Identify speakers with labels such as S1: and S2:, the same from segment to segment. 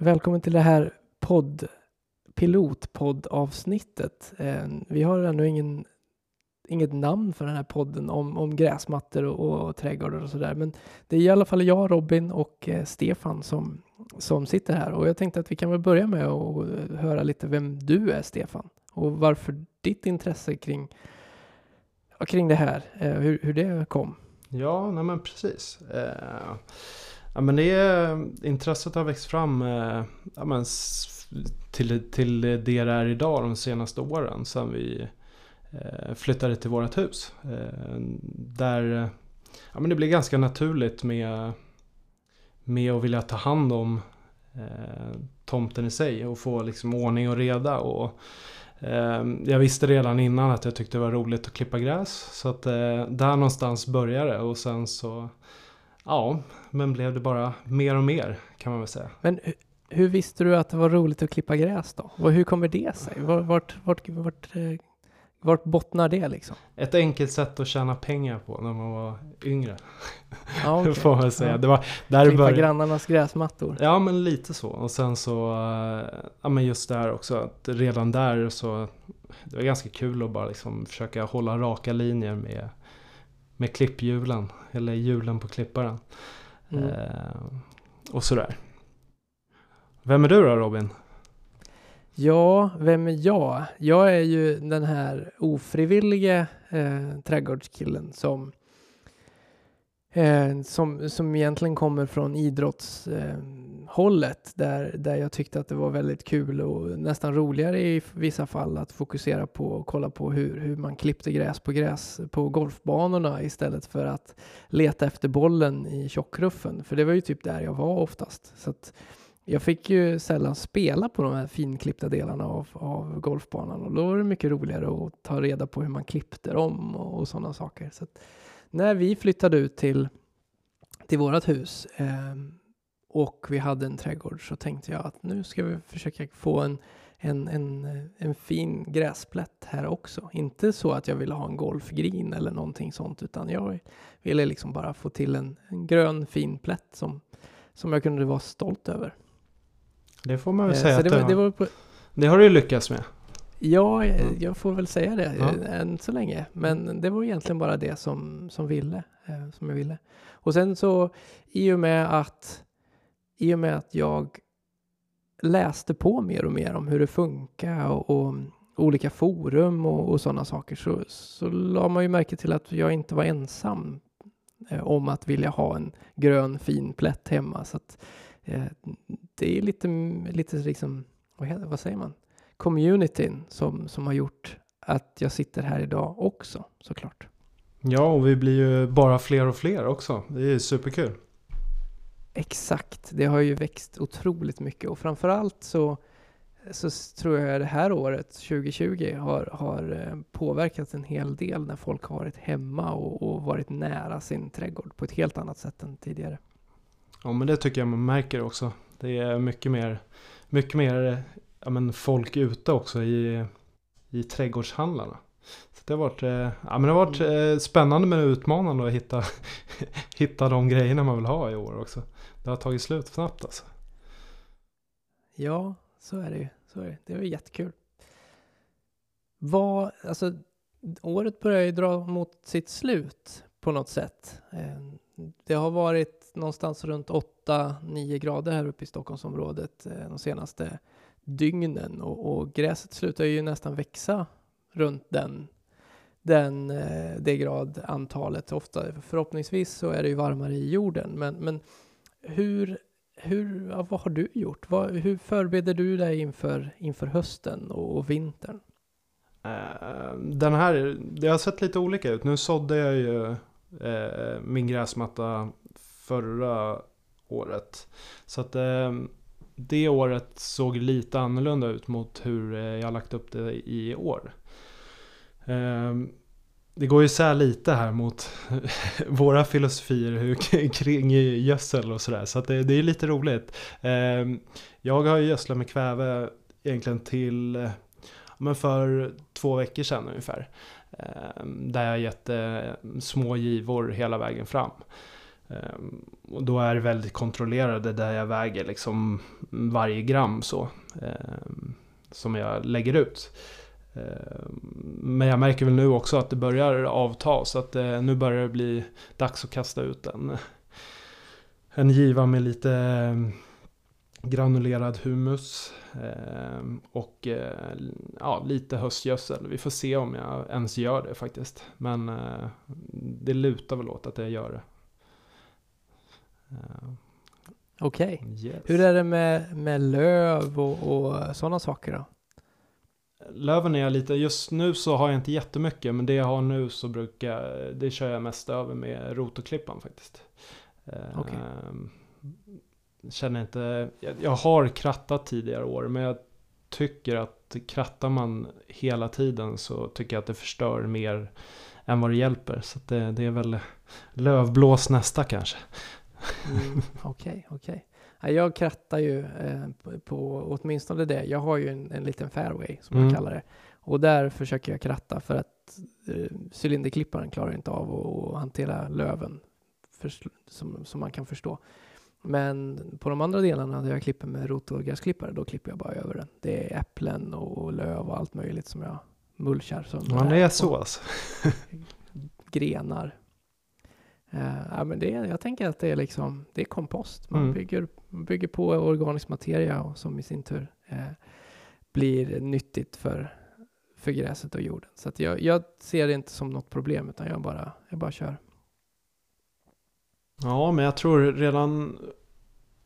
S1: Välkommen till det här podd, pilotpoddavsnittet. Eh, vi har ännu ingen, inget namn för den här podden om, om gräsmattor och, och trädgårdar och sådär. Men det är i alla fall jag, Robin och eh, Stefan som, som sitter här. Och jag tänkte att vi kan väl börja med att eh, höra lite vem du är, Stefan. Och varför ditt intresse kring, kring det här, hur, hur det kom.
S2: Ja, nej men precis. Eh, ja, men det är, intresset har växt fram eh, ja, men, till, till det det är idag de senaste åren. Sedan vi eh, flyttade till vårt hus. Eh, där ja, men det blir ganska naturligt med, med att vilja ta hand om eh, tomten i sig och få liksom ordning och reda. Och, eh, jag visste redan innan att jag tyckte det var roligt att klippa gräs. Så att eh, där någonstans började det och sen så Ja, men blev det bara mer och mer kan man väl säga.
S1: Men hur visste du att det var roligt att klippa gräs då? Och hur kommer det sig? Vart, vart, vart, vart, eh, vart bottnar det liksom?
S2: Ett enkelt sätt att tjäna pengar på när man var yngre.
S1: Ja, okay.
S2: får man säga.
S1: Ja.
S2: Det var där
S1: Klippa
S2: började...
S1: grannarnas gräsmattor.
S2: Ja men lite så. Och sen så, eh, ja men just där också att redan där så Det var ganska kul att bara liksom försöka hålla raka linjer med Med klipphjulen, eller hjulen på klipparen. Mm. Eh, och sådär. Vem är du då Robin?
S1: Ja, vem är jag? Jag är ju den här ofrivillige eh, trädgårdskillen som Eh, som, som egentligen kommer från idrottshållet eh, där, där jag tyckte att det var väldigt kul och nästan roligare i vissa fall att fokusera på och kolla på hur, hur man klippte gräs på gräs på golfbanorna istället för att leta efter bollen i tjockruffen. För det var ju typ där jag var oftast. Så att jag fick ju sällan spela på de här finklippta delarna av, av golfbanan och då var det mycket roligare att ta reda på hur man klippte dem och, och sådana saker. Så att, när vi flyttade ut till, till vårt hus eh, och vi hade en trädgård så tänkte jag att nu ska vi försöka få en, en, en, en fin gräsplätt här också. Inte så att jag ville ha en golfgrin eller någonting sånt utan jag ville liksom bara få till en, en grön fin plätt som, som jag kunde vara stolt över.
S2: Det får man väl eh, säga att
S1: det, var, det, var på,
S2: det har du lyckats med.
S1: Ja, jag får väl säga det ja. än så länge. Men det var egentligen bara det som, som, ville, eh, som jag ville. Och sen så i och med att i och med att jag läste på mer och mer om hur det funkar och, och olika forum och, och sådana saker så, så la man ju märke till att jag inte var ensam eh, om att vilja ha en grön fin plätt hemma. Så att, eh, det är lite, lite liksom, vad, heter, vad säger man? communityn som, som har gjort att jag sitter här idag också såklart.
S2: Ja, och vi blir ju bara fler och fler också. Det är superkul.
S1: Exakt, det har ju växt otroligt mycket och framförallt så, så tror jag det här året, 2020, har, har eh, påverkat en hel del när folk har varit hemma och, och varit nära sin trädgård på ett helt annat sätt än tidigare.
S2: Ja, men det tycker jag man märker också. Det är mycket mer, mycket mer ja, men folk ute också i, i trädgårdshandlarna. Så det har varit, eh, ja, men det har varit mm. eh, spännande men utmanande att hitta, hitta de grejerna man vill ha i år också. Det har tagit slut snabbt alltså.
S1: Ja, så är det ju. Så är det. det var jättekul. Vad, alltså, året börjar ju dra mot sitt slut på något sätt. Eh, det har varit någonstans runt 8-9 grader här uppe i Stockholmsområdet eh, de senaste dygnen och, och gräset slutar ju nästan växa runt den, den, eh, det gradantalet. Ofta, förhoppningsvis så är det ju varmare i jorden, men, men hur, hur, ja, vad har du gjort? Vad, hur förbereder du dig inför, inför hösten och, och vintern?
S2: Uh, den här, det har sett lite olika ut. Nu sådde jag ju uh, min gräsmatta förra året. Så att uh, det året såg lite annorlunda ut mot hur eh, jag lagt upp det i år. Ehm, det går ju isär lite här mot våra filosofier kring gödsel och sådär. Så att det, det är lite roligt. Ehm, jag har gödslat med kväve egentligen till men för två veckor sedan ungefär. Ehm, där jag gett eh, små givor hela vägen fram. Ehm, och då är det väldigt kontrollerade där jag väger liksom varje gram så. Som jag lägger ut. Ehm, men jag märker väl nu också att det börjar avta så att eh, nu börjar det bli dags att kasta ut en, en giva med lite granulerad humus och eh, ja, lite höstgödsel. Vi får se om jag ens gör det faktiskt. Men eh, det lutar väl åt att jag gör det.
S1: Okej. Okay. Yes. Hur är det med, med löv och, och sådana saker då?
S2: Löven är jag lite, just nu så har jag inte jättemycket men det jag har nu så brukar, det kör jag mest över med rotoklippan faktiskt. Okay. Ehm, känner inte, jag, jag har krattat tidigare år men jag tycker att krattar man hela tiden så tycker jag att det förstör mer än vad det hjälper. Så det, det, är väl lövblås nästa kanske.
S1: Okej, mm, okej. Okay, Jag krattar ju eh, på, på åtminstone det. Jag har ju en, en liten fairway som mm. man kallar det. Och där försöker jag kratta för att eh, cylinderklipparen klarar inte av att hantera löven för, som, som man kan förstå. Men på de andra delarna där jag klipper med rot och gräsklippare, då klipper jag bara över den. Det är äpplen och löv och allt möjligt som jag mulchar
S2: det är så alltså.
S1: grenar. Uh, ja, men det, jag tänker att det är liksom, det är kompost. Man mm. bygger, bygger på organisk materia och som i sin tur uh, blir nyttigt för, för gräset och jorden. Så jag, jag ser det inte som något problem utan jag bara, jag bara kör.
S2: Ja, men jag tror redan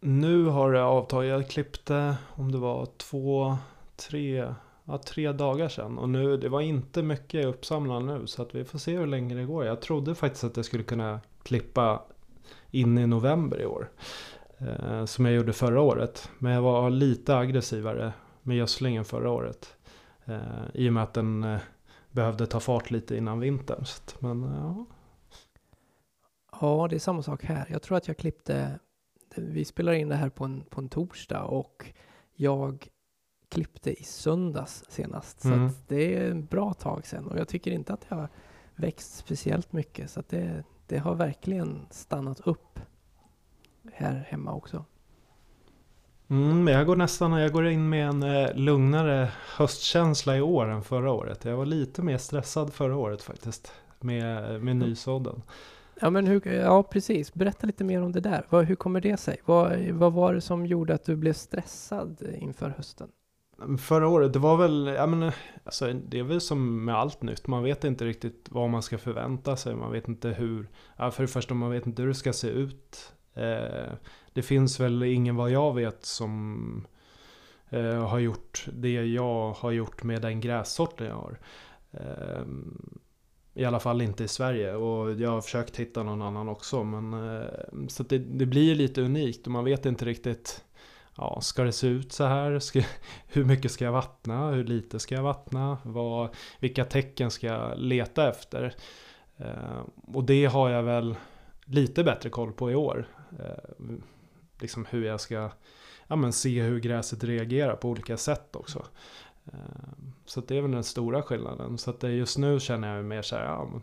S2: nu har det avtagit. Jag klippte om det var två, tre, ja, tre dagar sedan. Och nu, det var inte mycket uppsamlat nu. Så att vi får se hur länge det går. Jag trodde faktiskt att jag skulle kunna klippa in i november i år. Eh, som jag gjorde förra året. Men jag var lite aggressivare med gödslingen förra året. Eh, I och med att den eh, behövde ta fart lite innan vintern. Så att, men eh, ja,
S1: Ja, det är samma sak här. Jag tror att jag klippte, vi spelar in det här på en, på en torsdag och jag klippte i söndags senast. Mm. Så det är en bra tag sedan och jag tycker inte att det har växt speciellt mycket. Så det, det har verkligen stannat upp här hemma också.
S2: Mm, jag går nästan jag går in med en eh, lugnare höstkänsla i år än förra året. Jag var lite mer stressad förra året faktiskt med, med nysådden.
S1: Ja, men hur, ja, precis. Berätta lite mer om det där. Vad, hur kommer det sig? Vad, vad var det som gjorde att du blev stressad inför hösten?
S2: Förra året, det var väl, ja men, alltså, det är väl som med allt nytt. Man vet inte riktigt vad man ska förvänta sig. Man vet inte hur, ja, för det första man vet inte hur det ska se ut. Eh, det finns väl ingen vad jag vet som eh, har gjort det jag har gjort med den grässorten jag har. Eh, i alla fall inte i Sverige och jag har försökt hitta någon annan också. Men, eh, så det, det, blir lite unikt och man vet inte riktigt. Ja, ska det se ut så här? Ska, hur mycket ska jag vattna? Hur lite ska jag vattna? Vad, vilka tecken ska jag leta efter? Eh, och det har jag väl lite bättre koll på i år. Eh, liksom hur jag ska ja, men se hur gräset reagerar på olika sätt också. Eh, så det är väl den stora skillnaden. Så att just nu känner jag mer så här, ja, men,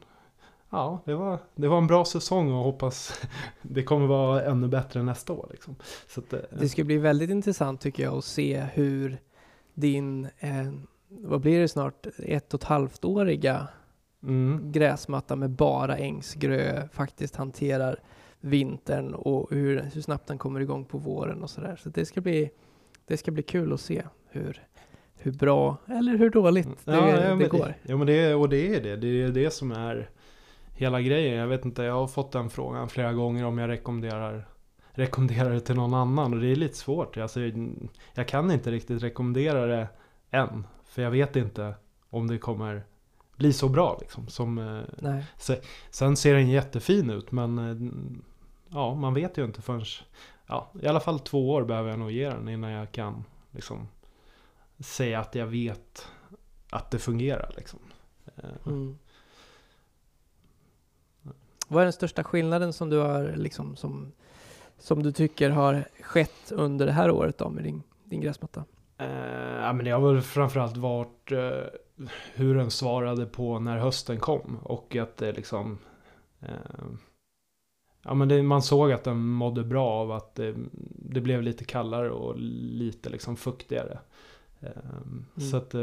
S2: ja det, var, det var en bra säsong och hoppas det kommer vara ännu bättre nästa år. Liksom. Så
S1: att, det ska bli väldigt intressant tycker jag att se hur din, eh, vad blir det snart, ett och ett halvt åriga mm. gräsmatta med bara ängsgrö faktiskt hanterar vintern och hur, hur snabbt den kommer igång på våren och sådär. Så det ska bli, det ska bli kul att se hur, hur bra eller hur dåligt det, ja, ja, det går. Det,
S2: ja men det, och det är det. Det är det som är hela grejen. Jag vet inte, jag har fått den frågan flera gånger om jag rekommenderar rekommenderar det till någon annan och det är lite svårt. Alltså, jag kan inte riktigt rekommendera det än. För jag vet inte om det kommer bli så bra liksom. Som, eh, Nej. sen ser den jättefin ut men eh, ja, man vet ju inte förrän ja, i alla fall två år behöver jag nog ge den innan jag kan liksom säga att jag vet att det fungerar. Liksom. Eh. Mm.
S1: Vad är den största skillnaden som du har liksom som, som du tycker har skett under det här året då med din, din gräsmatta?
S2: Uh, ja, men det har väl framförallt varit uh, hur den svarade på när hösten kom och att det liksom uh, ja, men det, man såg att den mådde bra av att det, det blev lite kallare och lite liksom fuktigare. Mm. Så att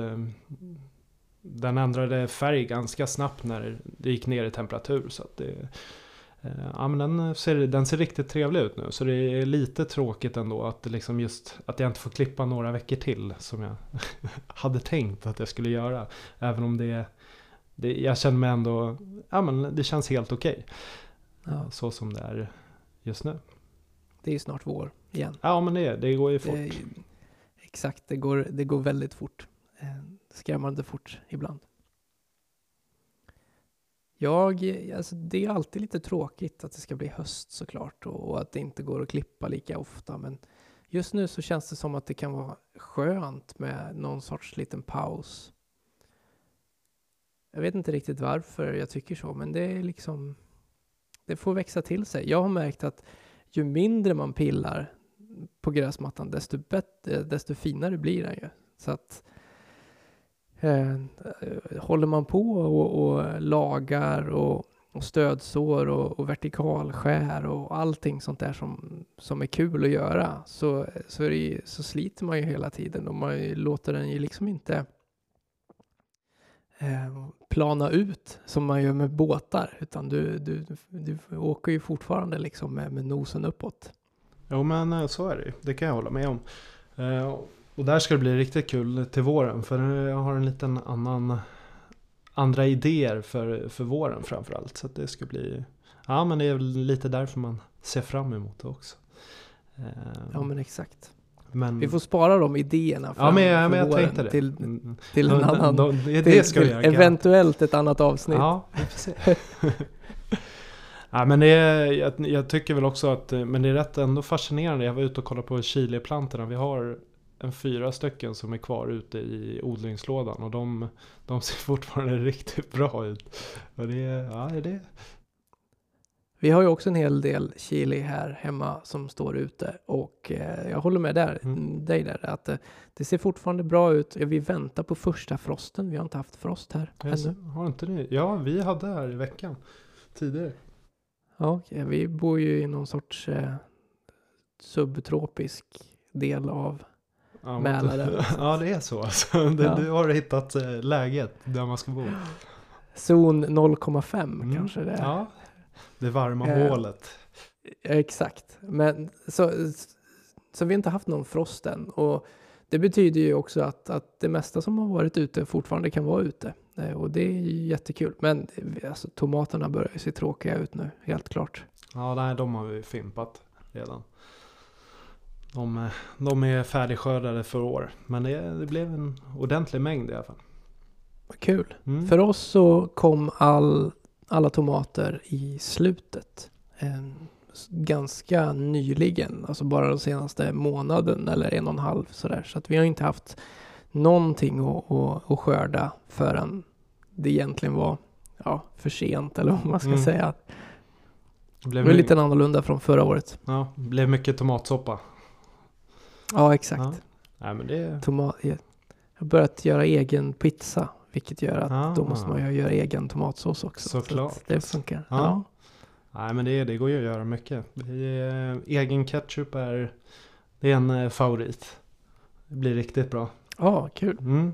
S2: den ändrade färg ganska snabbt när det gick ner i temperatur. Så det, Ja men den ser, den ser riktigt trevlig ut nu. Så det är lite tråkigt ändå att, liksom just, att jag inte får klippa några veckor till. Som jag hade tänkt att jag skulle göra. Även om det, det jag känner mig ändå, ja men det känns helt okej. Okay. Ja. Så som det är just nu.
S1: Det är ju snart vår igen.
S2: Ja men det, det går ju fort. Det,
S1: exakt, det går, det går väldigt fort. Skrämmande fort ibland. Jag, alltså det är alltid lite tråkigt att det ska bli höst såklart och att det inte går att klippa lika ofta. Men just nu så känns det som att det kan vara skönt med någon sorts liten paus. Jag vet inte riktigt varför jag tycker så, men det är liksom, det får växa till sig. Jag har märkt att ju mindre man pillar på gräsmattan, desto bättre, desto finare blir den ju. Så att Eh, eh, håller man på och, och lagar och, och stödsår och, och vertikalskär och allting sånt där som, som är kul att göra så, så, det, så sliter man ju hela tiden och man låter den ju liksom inte eh, plana ut som man gör med båtar utan du, du, du åker ju fortfarande liksom med, med nosen uppåt.
S2: Jo men eh, så är det ju, Det kan jag hålla med om. Eh, och där ska det bli riktigt kul till våren. För jag har en liten annan andra idéer för, för våren framförallt. Så det ska bli Ja men det är väl lite därför man ser fram emot det också.
S1: Eh, ja men exakt. Men, vi får spara de idéerna fram
S2: ja, men, ja, men tänkte det.
S1: till, mm. till en annan,
S2: de, de, det ska till,
S1: eventuellt ett annat avsnitt.
S2: Ja, Ja, men det är, jag, jag, tycker väl också att men det är rätt ändå fascinerande. Jag var ute och kollade på chiliplantorna. Vi har en fyra stycken som är kvar ute i odlingslådan och de, de ser fortfarande riktigt bra ut. Och det, ja, det.
S1: Vi har ju också en hel del chili här hemma som står ute och eh, jag håller med där, mm. dig där att eh, det ser fortfarande bra ut. Vi väntar på första frosten. Vi har inte haft frost här
S2: jag ännu. Har inte ni? Ja, vi hade här i veckan tidigare.
S1: Ja, okay. vi bor ju i någon sorts eh, subtropisk del av
S2: ja, Mälaren. ja, det är så alltså. Du, ja. du har hittat eh, läget där man ska bo.
S1: Zon 0,5 mm. kanske det är.
S2: Ja, det varma eh, hålet.
S1: Exakt. Men så, så vi har inte haft någon frost än. Och det betyder ju också att, att det mesta som har varit ute fortfarande kan vara ute. Eh, och det är ju jättekul. Men alltså, tomaterna börjar ju se tråkiga ut nu, helt klart.
S2: Ja, nej, de har vi fimpat redan. De, de är färdigskördade för år. Men det, det, blev en ordentlig mängd i alla fall.
S1: Kul. Mm. För oss så kom all, alla tomater i slutet. En, ganska nyligen. Alltså bara den senaste månaden eller en och en halv sådär. Så att vi har inte haft någonting att, att, att skörda förrän det egentligen var ja, för sent eller vad man ska mm. säga. Det blev det lite annorlunda från förra året.
S2: Ja, det blev mycket tomatsoppa.
S1: Ja, exakt. Ja.
S2: Nej, men det...
S1: Tomat, jag har börjat göra egen pizza. Vilket gör att ah. då måste man ju göra egen tomatsås också.
S2: Såklart. Så
S1: det funkar. Ja. ja.
S2: Nej men det, det går ju att göra mycket. Är, egen ketchup är, det är en eh, favorit. Det blir riktigt bra.
S1: Ja, kul. Mm.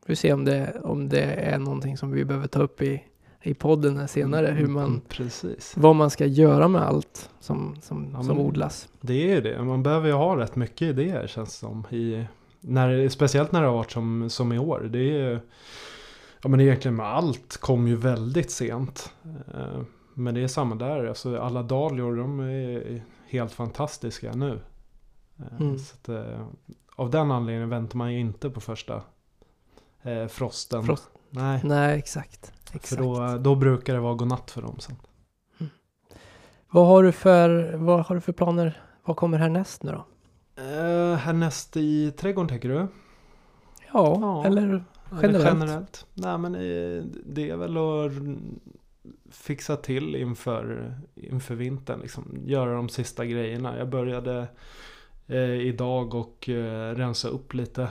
S1: Vi får se om det, om det är någonting som vi behöver ta upp i i podden här senare. Hur man, mm,
S2: Precis.
S1: Vad man ska göra med allt som, som, ja, som odlas.
S2: Det är det. Man behöver ju ha rätt mycket idéer känns det som. I, när, speciellt när det har varit som, som i år. Det är ja, men egentligen med allt kom ju väldigt sent. Eh, men det är samma där. Alltså, alla dahlior de är helt fantastiska nu. Eh, mm. Att, eh, av den anledningen väntar man ju inte på första frosten. Frost.
S1: Nej. Nej, exakt.
S2: Exakt. För då, då brukar det vara godnatt för dem sen. Mm.
S1: Vad, har du för, vad har du för planer? Vad kommer härnäst nu då?
S2: Uh, härnäst i trädgården tänker du?
S1: Ja, ja. eller generellt? generellt.
S2: Nej men det är väl att fixa till inför, inför vintern. Liksom. Göra de sista grejerna. Jag började eh, idag och eh, rensa upp lite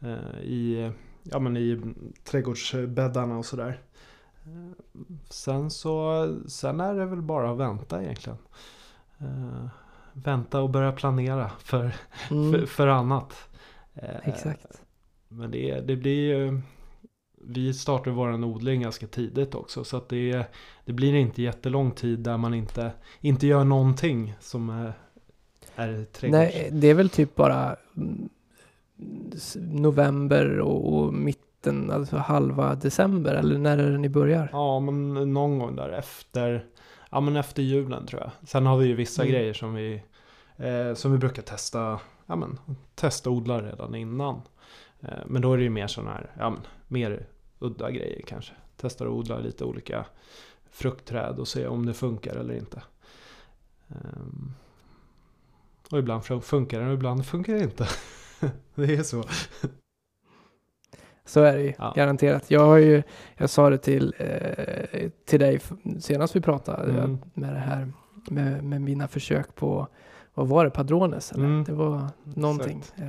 S2: eh, i, ja, men i trädgårdsbäddarna och sådär. Sen så, sen är det väl bara att vänta egentligen. Eh, vänta och börja planera för,
S1: Mm,
S2: för, för annat. Eh,
S1: exakt.
S2: Men det, det blir ju Vi startar vår odling ganska tidigt också så att det, det blir inte jättelång tid där man inte, inte gör någonting som är, är trädgårds...
S1: Nej, det är väl typ bara mm, november och, och mitten, alltså halva december, eller när är det ni börjar?
S2: Ja men någon gång där efter Ja men efter julen tror jag. Sen har vi ju vissa
S1: Mm.
S2: grejer som vi eh, Som vi brukar testa Ja men testa odla redan innan. Eh, men då är det ju mer sådana här Ja men mer udda grejer kanske. Testar att odla lite olika fruktträd och se om det funkar eller inte. Ehm, och ibland fun- funkar det och ibland funkar det inte. det är så.
S1: Så är det ju,
S2: Ja.
S1: garanterat. Jag har ju, jag sa det till, eh, till dig senast vi pratade,
S2: Mm.
S1: med det här, med, med mina försök på, vad var det, Padrones? Eller?
S2: Mm.
S1: Det var någonting. Eh,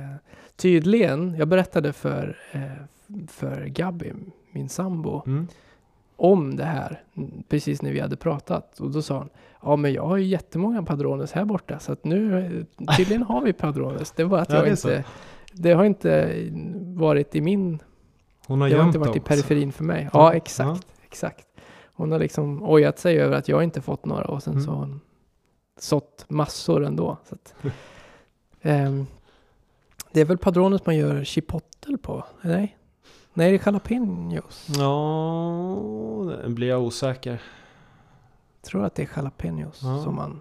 S1: tydligen, jag berättade för, eh, för Gabby, min sambo,
S2: Mm.
S1: om det här precis när vi hade pratat. Och då sa hon, ja men jag har ju jättemånga Padrones här borta, så att nu tydligen har vi Padrones. Det var att
S2: Ja,
S1: jag
S2: är så.
S1: inte, det har inte varit i min
S2: Hon har
S1: det har inte varit i
S2: dem också.
S1: periferin för mig.
S2: Ja,
S1: Ja, exakt. exakt. Hon har liksom ojat sig över att jag inte fått några och sen
S2: Mm.
S1: så har hon sått massor ändå. Så att, ehm, det är väl padrones man gör chipotle på? Nej? Nej, det är jalapenos.
S2: Ja, det blir jag osäker.
S1: Jag tror att det är jalapenos
S2: Ja.
S1: som man...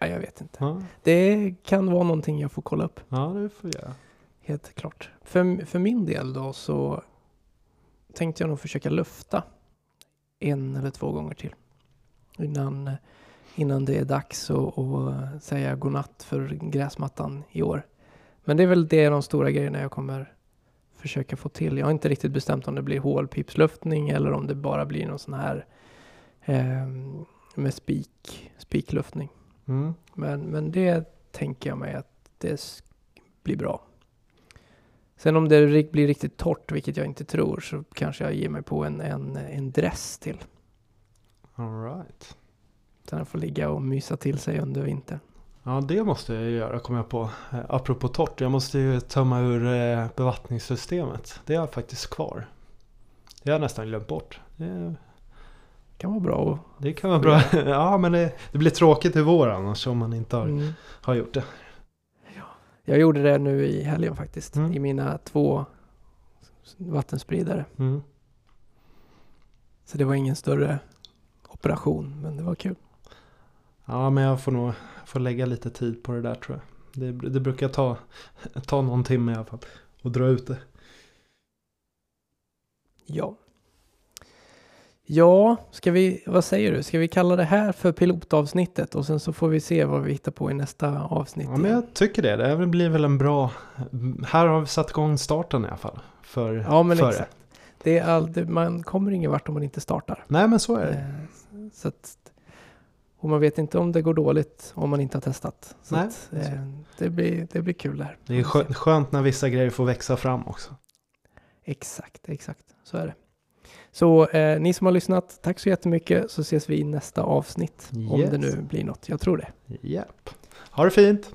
S1: Nej, jag vet inte.
S2: Ja,
S1: Det kan vara någonting jag får kolla upp.
S2: ja det får jag.
S1: Helt klart. För, för min del då så tänkte jag nog försöka lufta en eller två gånger till. Innan, innan det är dags att, att säga godnatt för gräsmattan i år. Men det är väl det de stora grejerna jag kommer försöka få till. Jag har inte riktigt bestämt om det blir hålpipsluftning eller om det bara blir någon sån här eh, med spik, spikluftning.
S2: Mm.
S1: Men, men det tänker jag mig att det blir bra. Sen om det blir riktigt torrt, vilket jag inte tror, så kanske jag ger mig på en, en, en dress till.
S2: All right.
S1: Så den får ligga och mysa till sig under vintern.
S2: Ja, det måste jag göra kom jag på. Eh, Apropå torrt, jag måste ju tömma ur eh, bevattningssystemet. Det jag faktiskt kvar. Det har jag nästan glömt bort. Det,
S1: kan vara bra
S2: det kan vara bra. ja, men det, det blir tråkigt i vår annars om man inte har,
S1: Mm.
S2: har gjort det.
S1: Jag gjorde det nu i helgen faktiskt.
S2: Mm.
S1: I mina två vattenspridare.
S2: Mm.
S1: Så det var ingen större operation, men det var kul.
S2: Ja, men jag får nog får lägga lite tid på det där tror jag. Det, det brukar ta, ta någon timme i alla fall. Och dra ut det.
S1: Ja. Ja, ska vi, vad säger du? Ska vi kalla det här för pilotavsnittet och sen så får vi se vad vi hittar på i nästa avsnitt.
S2: Ja, men jag tycker det. Det blir väl en bra... Här har vi satt igång starten i alla fall. För,
S1: ja, men
S2: för
S1: exakt. Det är all, man kommer ingen vart om man inte startar.
S2: Nej, men så är det.
S1: Eh, Så att, och man vet inte om det går dåligt om man inte har testat. Så
S2: Nej.
S1: att, eh, det, blir, det blir kul där.
S2: Det är skö- skönt när vissa grejer får växa fram också.
S1: Exakt, exakt. Så är det. Så eh, ni som har lyssnat, tack så jättemycket så ses vi i nästa avsnitt. Om
S2: Yes.
S1: det nu blir något. Jag tror det.
S2: Japp. Ha det fint.